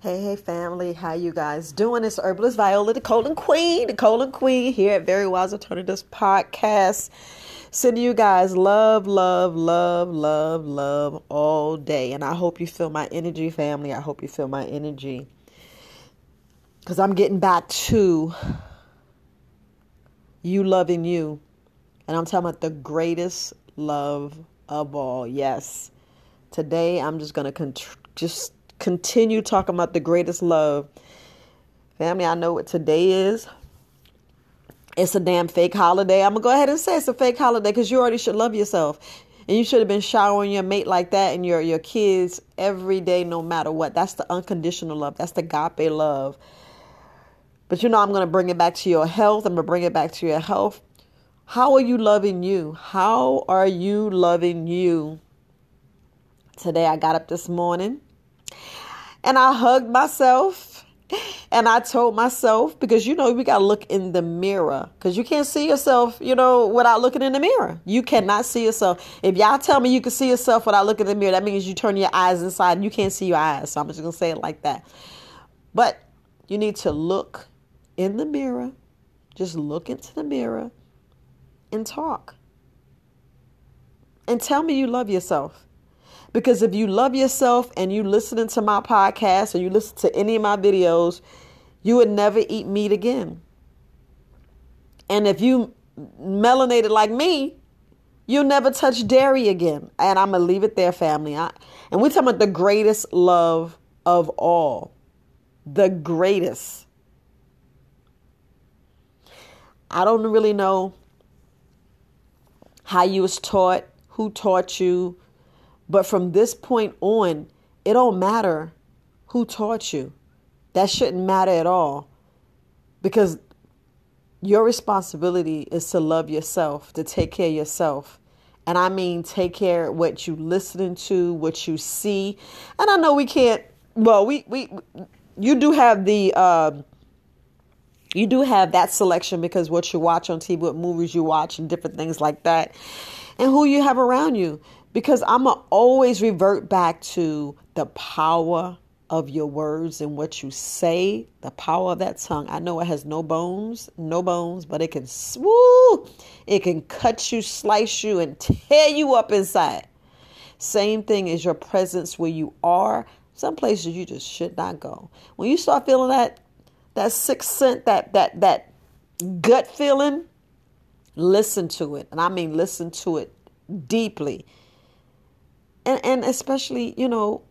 Hey, hey, family, how you guys doing? It's Herbalist Viola, the Colon Queen, the Colon Queen here at Very Wise Alternatives Podcast. Sending you guys love, love, love, love, love all day. And I hope you feel my energy, family. I hope you feel my energy. Because I'm getting back to you loving you. And I'm talking about the greatest love of all. Yes. Today, I'm just going to just continue talking about the greatest love. Family, I know what today is. It's a damn fake holiday. I'm going to go ahead and say it's a fake holiday because you already should love yourself. And you should have been showering your mate like that and your, your kids every day, no matter what. That's the unconditional love. That's the agape love. But you know, I'm going to bring it back to your health. I'm going to bring it back to your health. How are you loving you? How are you loving you? Today, I got up this morning and I hugged myself and I told myself, because you know, we got to look in the mirror because you can't see yourself, you know, without looking in the mirror. You cannot see yourself. If y'all tell me you can see yourself without looking in the mirror, that means you turn your eyes inside and you can't see your eyes. So I'm just going to say it like that. But you need to look in the mirror, just look into the mirror and talk. And tell me you love yourself. Because if you love yourself and you listening to my podcast or you listen to any of my videos, you would never eat meat again. And if you melanated like me, you'll never touch dairy again. And I'm gonna leave it there, family. I, and we're talking about the greatest love of all. The greatest. I don't really know how you was taught, who taught you, but from this point on, it don't matter who taught you. That shouldn't matter at all. Because your responsibility is to love yourself, to take care of yourself. And I mean take care of what you listening to, what you see. And I know we can't well, we we you do have the um you do have that selection because what you watch on TV, what movies you watch, and different things like that, and who you have around you because I'm going to always revert back to the power of your words and what you say, the power of that tongue. I know it has no bones, no bones, but it can woo, it can cut you, slice you, and tear you up inside. Same thing as your presence where you are. Some places you just should not go. When you start feeling that that sixth sense, that that that gut feeling, listen to it. And I mean listen to it deeply and, and especially, you know,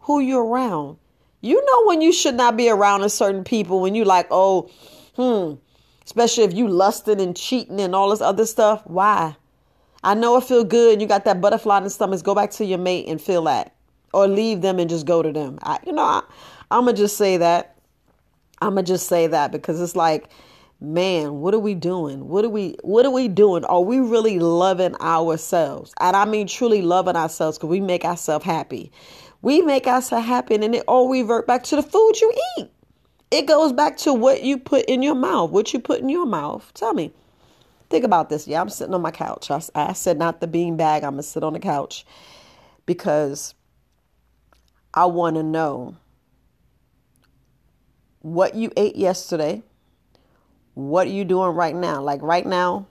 who you're around. You know when you should not be around a certain people when you like, oh, hmm, especially if you lusting and cheating and all this other stuff. Why? I know it feel good. You got that butterfly in the stomach. Go back to your mate and feel that, or leave them and just go to them. I, you know, I, I'm gonna just say that. I'm gonna just say that because it's like man, what are we doing? What are we what are we doing? Are we really loving ourselves? And I mean truly loving ourselves because we make ourselves happy. We make ourselves happy and it all revert back to the food you eat. It goes back to what you put in your mouth, what you put in your mouth. Tell me. Think about this. Yeah, I'm sitting on my couch. I, I said not the bean bag. I'm going to sit on the couch because I want to know what you ate yesterday what are you doing right now? Like right now,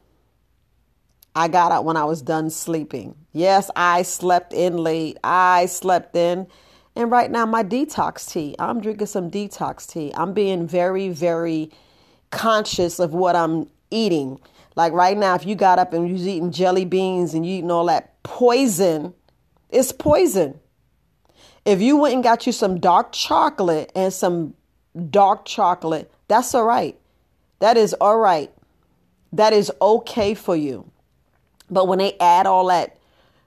I got out when I was done sleeping. Yes, I slept in late. I slept in. And right now, my detox tea. I'm drinking some detox tea. I'm being very, very conscious of what I'm eating. Like right now, if you got up and you was eating jelly beans and you eating all that poison, it's poison. If you went and got you some dark chocolate and some dark chocolate, that's all right. That is all right. That is okay for you. But when they add all that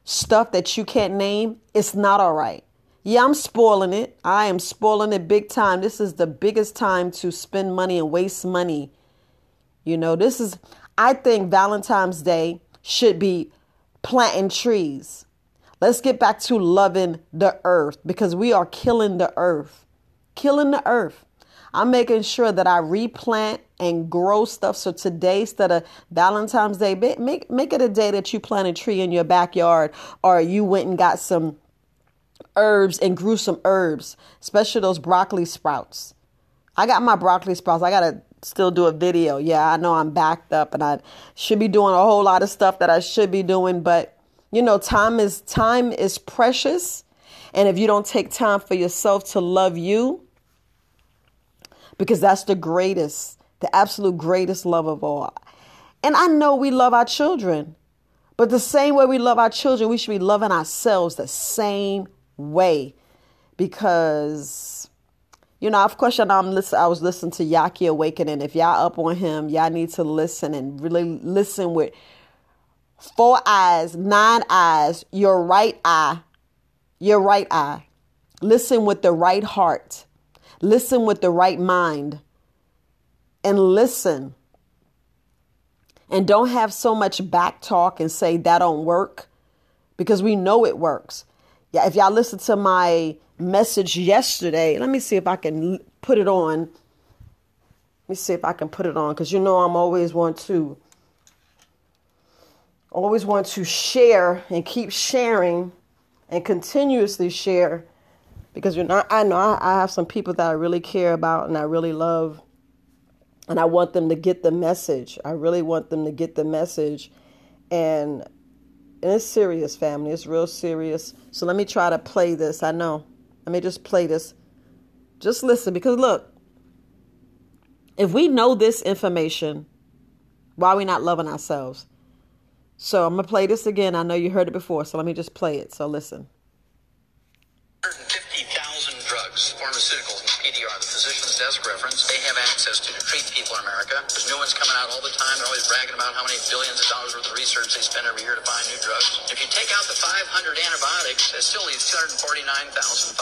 stuff that you can't name, it's not all right. Yeah, I'm spoiling it. I am spoiling it big time. This is the biggest time to spend money and waste money. You know, this is, I think Valentine's Day should be planting trees. Let's get back to loving the earth because we are killing the earth. Killing the earth. I'm making sure that I replant and grow stuff. So today, instead of Valentine's Day, make make it a day that you plant a tree in your backyard, or you went and got some herbs and grew some herbs, especially those broccoli sprouts. I got my broccoli sprouts. I got to still do a video. Yeah, I know I'm backed up and I should be doing a whole lot of stuff that I should be doing, but you know, time is time is precious. And if you don't take time for yourself to love you, because that's the greatest, the absolute greatest love of all. And I know we love our children, but the same way we love our children, we should be loving ourselves the same way. Because, you know, of course, I'm listen, I was listening to Yahki Awakened. If y'all up on him, y'all need to listen and really listen with four eyes, nine eyes, your right eye, your right eye. Listen with the right heart. Listen with the right mind. And listen. And don't have so much back talk and say that don't work because we know it works. Yeah, if y'all listen to my message yesterday, let me see if I can put it on. Let me see if I can put it on because you know I'm always want to always want to share and keep sharing and continuously share because you know I know I have some people that I really care about and I really love and I want them to get the message. I really want them to get the message and and it's serious family. It's real serious. So let me try to play this. I know. Let me just play this. Just listen because look, if we know this information, why are we not loving ourselves? So I'm going to play this again. I know you heard it before, so let me just play it. So listen. 150,000 drugs, pharmaceuticals, PDR, the physician's desk reference, they have access to to treat people in America. There's new ones coming out all the time. They're always bragging about how many billions of dollars worth of research they spend every year to find new drugs. If you take out the 500 antibiotics, it still leaves 249,500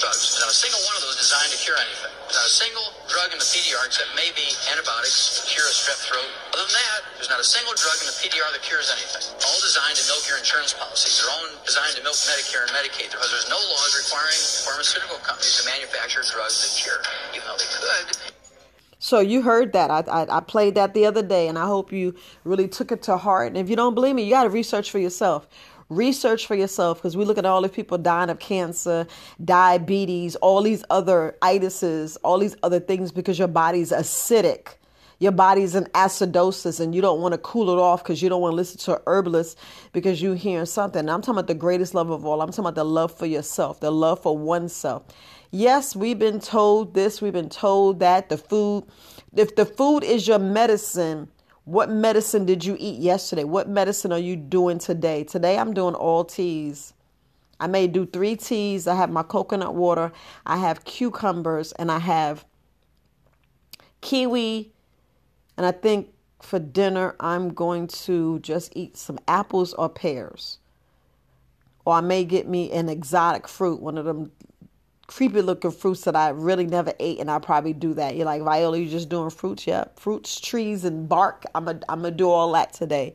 drugs. Not a single one of those designed to cure anything. Not a single drug in the PDR except maybe antibiotics cure a strep throat. Other than that, there's not a single drug in the PDR that cures anything. All designed to milk your insurance policies. They're all designed to milk Medicare and Medicaid because there's no laws requiring pharmaceutical companies to manufacture drugs that cure, even though they could. So you heard that. I, I, I played that the other day, and I hope you really took it to heart. And if you don't believe me, you got to research for yourself. Research for yourself because we look at all the people dying of cancer, diabetes, all these other itises, all these other things because your body's acidic your body's in acidosis and you don't want to cool it off because you don't want to listen to a herbalist because you're hearing something. I'm talking about the greatest love of all. I'm talking about the love for yourself, the love for oneself. Yes, we've been told this, we've been told that. The food, if the food is your medicine, what medicine did you eat yesterday? What medicine are you doing today? Today I'm doing all teas. I may do three teas. I have my coconut water, I have cucumbers, and I have kiwi, and I think for dinner, I'm going to just eat some apples or pears. Or I may get me an exotic fruit, one of them creepy looking fruits that I really never ate, and I'll probably do that. You're like, Viola, you're just doing fruits? Yeah, Fruits, trees, and bark. I'm going I'm to do all that today.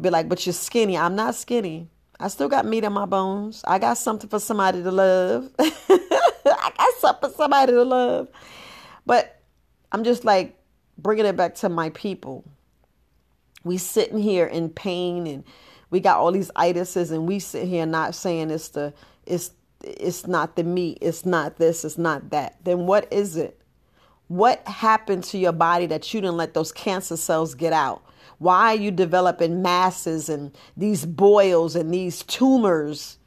Be like, but you're skinny. I'm not skinny. I still got meat in my bones. I got something for somebody to love. I got something for somebody to love. But I'm just like, bringing it back to my people. We sitting here in pain and we got all these itises and we sit here not saying it's the it's it's not the meat, it's not this, it's not that. Then what is it? What happened to your body that you didn't let those cancer cells get out? Why are you developing masses and these boils and these tumors?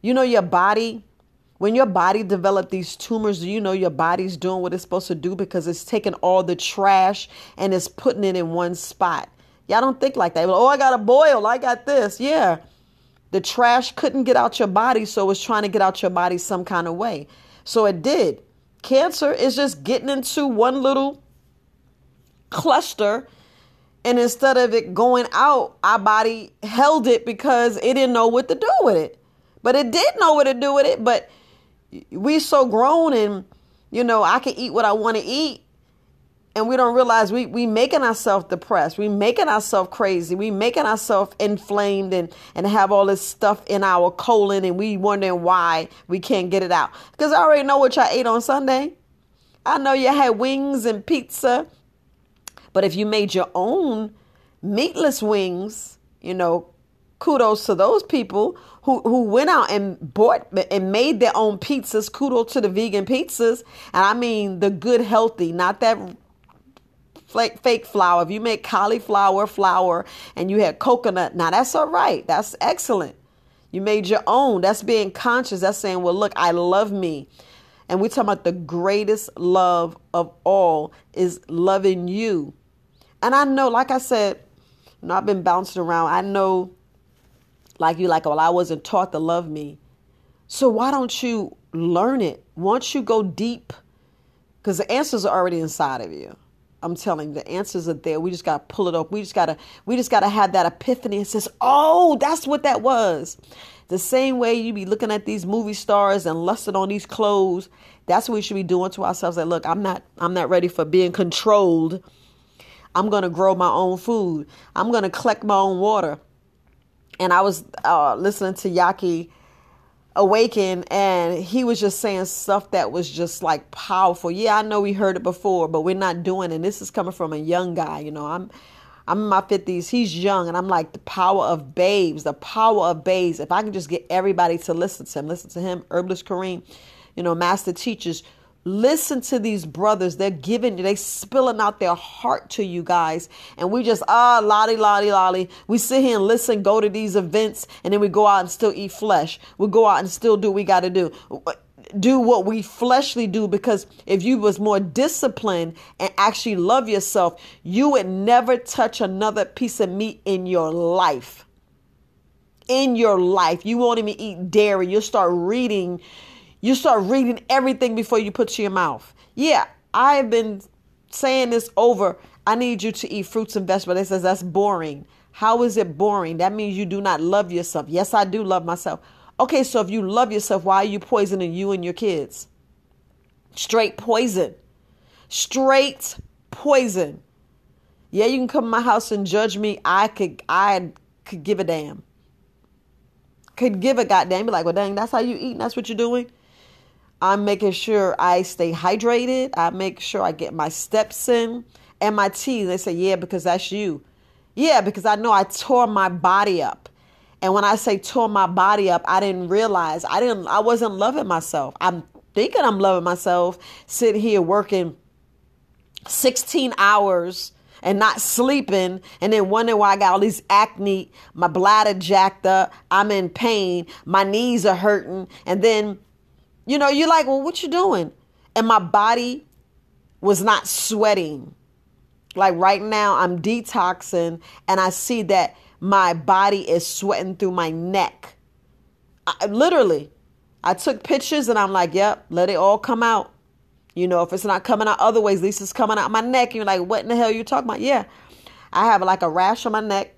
You know your body when your body develop these tumors, you know your body's doing what it's supposed to do because it's taking all the trash and it's putting it in one spot. Y'all don't think like that. Oh, I got a boil. I got this. Yeah. The trash couldn't get out your body, so it's trying to get out your body some kind of way. So it did. Cancer is just getting into one little cluster. And instead of it going out, our body held it because it didn't know what to do with it. But it did know what to do with it. But we so grown and you know i can eat what i want to eat and we don't realize we we making ourselves depressed. We making ourselves crazy. We making ourselves inflamed and and have all this stuff in our colon and we wondering why we can't get it out. Because i already know what y'all ate on sunday. I know you had wings and pizza but if you made your own meatless wings you know kudos to those people who, who went out and bought and made their own pizzas. Kudos to the vegan pizzas. And I mean the good, healthy, not that fake flour. If you make cauliflower flour and you had coconut, now that's all right. That's excellent. You made your own. That's being conscious. That's saying, well, look, I love me. And we're talking about the greatest love of all is loving you. And I know, like I said, you know, I've been bouncing around. I know, like you, like, well, I wasn't taught to love me. So why don't you learn it? Once you go deep, because the answers are already inside of you. I'm telling you, the answers are there. We just gotta pull it up. We just gotta we just gotta have that epiphany and says, Oh, that's what that was. The same way you be looking at these movie stars and lusting on these clothes, that's what we should be doing to ourselves. Like, look, I'm not I'm not ready for being controlled. I'm gonna grow my own food. I'm gonna collect my own water. And I was uh, listening to Yahki awaken and he was just saying stuff that was just like powerful. Yeah i know we heard it before but we're not doing and this is coming from a young guy you know. I'm i'm in my 50s he's young and i'm like the power of babes the power of babes. If i can just get everybody to listen to him listen to him herbalist kareem you know master teachers Listen to these brothers. They're giving, you, they spilling out their heart to you guys. And we just, ah, lolly, lolly, lolly. We sit here and listen, go to these events, and then we go out and still eat flesh. We go out and still do what we got to do. Do what we fleshly do because if you was more disciplined and actually love yourself, you would never touch another piece of meat in your life. In your life. You won't even eat dairy. You'll start reading you start reading everything before you put to your mouth. Yeah, I've been saying this over. I need you to eat fruits and vegetables. They says that's boring. How is it boring? That means you do not love yourself. Yes, I do love myself. Okay, so if you love yourself, why are you poisoning you and your kids? Straight poison. Straight poison. Yeah, you can come to my house and judge me. I could I could give a damn. Could give a goddamn. Be like, well, dang, that's how you eat. And that's what you're doing. I'm making sure I stay hydrated. I make sure I get my steps in and my tea. They say, yeah, because that's you. Yeah, because I know I tore my body up. And when I say tore my body up, I didn't realize I didn't I wasn't loving myself. I'm thinking I'm loving myself, sitting here working 16 hours and not sleeping and then wondering why I got all these acne, my bladder jacked up, I'm in pain, my knees are hurting, and then you know, you're like, well, what you doing? And my body was not sweating. Like right now, I'm detoxing and I see that my body is sweating through my neck. I, literally, I took pictures and I'm like, yep, let it all come out. You know, if it's not coming out other ways, at least it's coming out my neck. And you're like, what in the hell are you talking about? Yeah, I have like a rash on my neck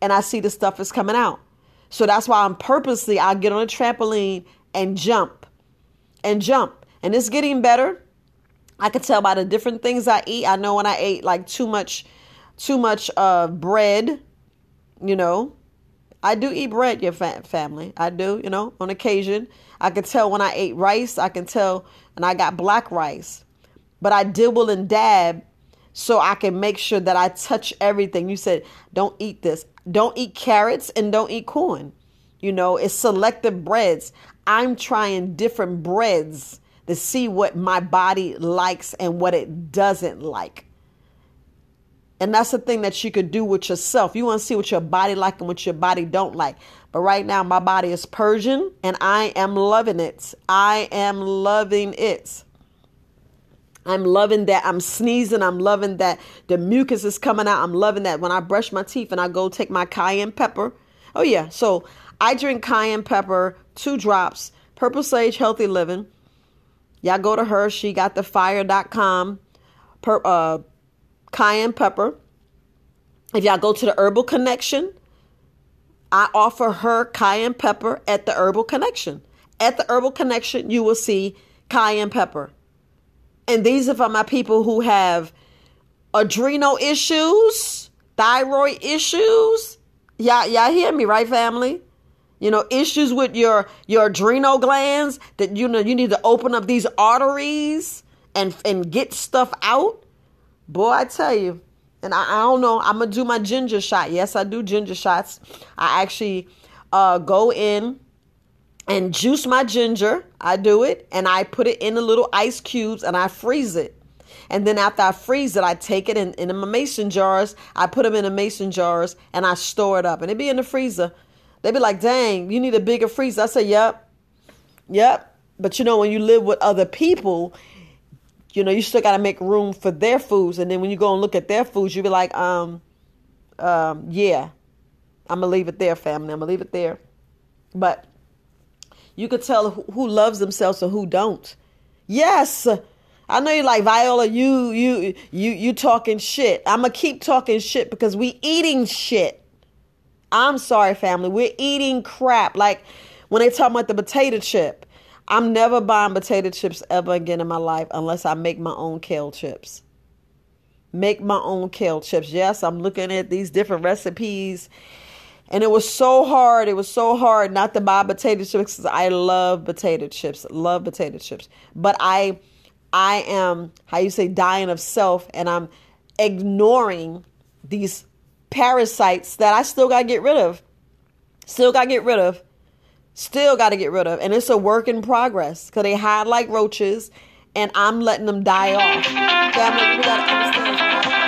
and I see the stuff is coming out. So that's why I'm purposely, I'll get on a trampoline and jump and jump. And it's getting better. I can tell by the different things I eat. I know when I ate like too much, too much uh, bread, you know. I do eat bread, your family. I do, you know, on occasion. I can tell when I ate rice. I can tell, and I got black rice. But I dibble and dab so I can make sure that I touch everything. You said, don't eat this. Don't eat carrots and don't eat corn. You know, it's selective breads. I'm trying different breads to see what my body likes and what it doesn't like. And that's the thing that you could do with yourself. You want to see what your body like and what your body don't like. But right now my body is Persian and I am loving it. I am loving it. I'm loving that I'm sneezing. I'm loving that the mucus is coming out. I'm loving that when I brush my teeth and I go take my cayenne pepper. Oh yeah. So I drink cayenne pepper, two drops, purple sage healthy living. Y'all go to her. She got the fire.com per, uh, cayenne pepper. If y'all go to the Herbal Connection, I offer her cayenne pepper at the Herbal Connection. At the Herbal Connection, you will see cayenne pepper. And these are for my people who have adrenal issues, thyroid issues. Y'all, y'all hear me, right, family? You know issues with your your adrenal glands that you know you need to open up these arteries and and get stuff out boy i tell you And I, I don't know. I'm gonna do my ginger shot. Yes, I do ginger shots. I actually uh, go in and juice my ginger. I do it and I put it in the little ice cubes and I freeze it. And then after I freeze it, I take it in, in my mason jars. I put them in the mason jars and I store it up. And it be in the freezer. They be like, dang, you need a bigger freezer. I say, yep, yep. But you know, when you live with other people, you know, you still got to make room for their foods. And then when you go and look at their foods, you be like, um, um, yeah, I'm gonna leave it there, family. I'm gonna leave it there. But you could tell who loves themselves and who don't. Yes. I know you're like Viola, you you you you talking shit. I'm gonna keep talking shit because we eating shit. I'm sorry, family. We're eating crap. Like when they talk about the potato chip, I'm never buying potato chips ever again in my life unless I make my own kale chips. Make my own kale chips. Yes, I'm looking at these different recipes and it was so hard. It was so hard not to buy potato chips because I love potato chips. Love potato chips. But I I am how you say dying of self and I'm ignoring these parasites that I still gotta get rid of. Still gotta get rid of. Still gotta get rid of. And it's a work in progress. Cause they hide like roaches and I'm letting them die off. Family, we gotta understand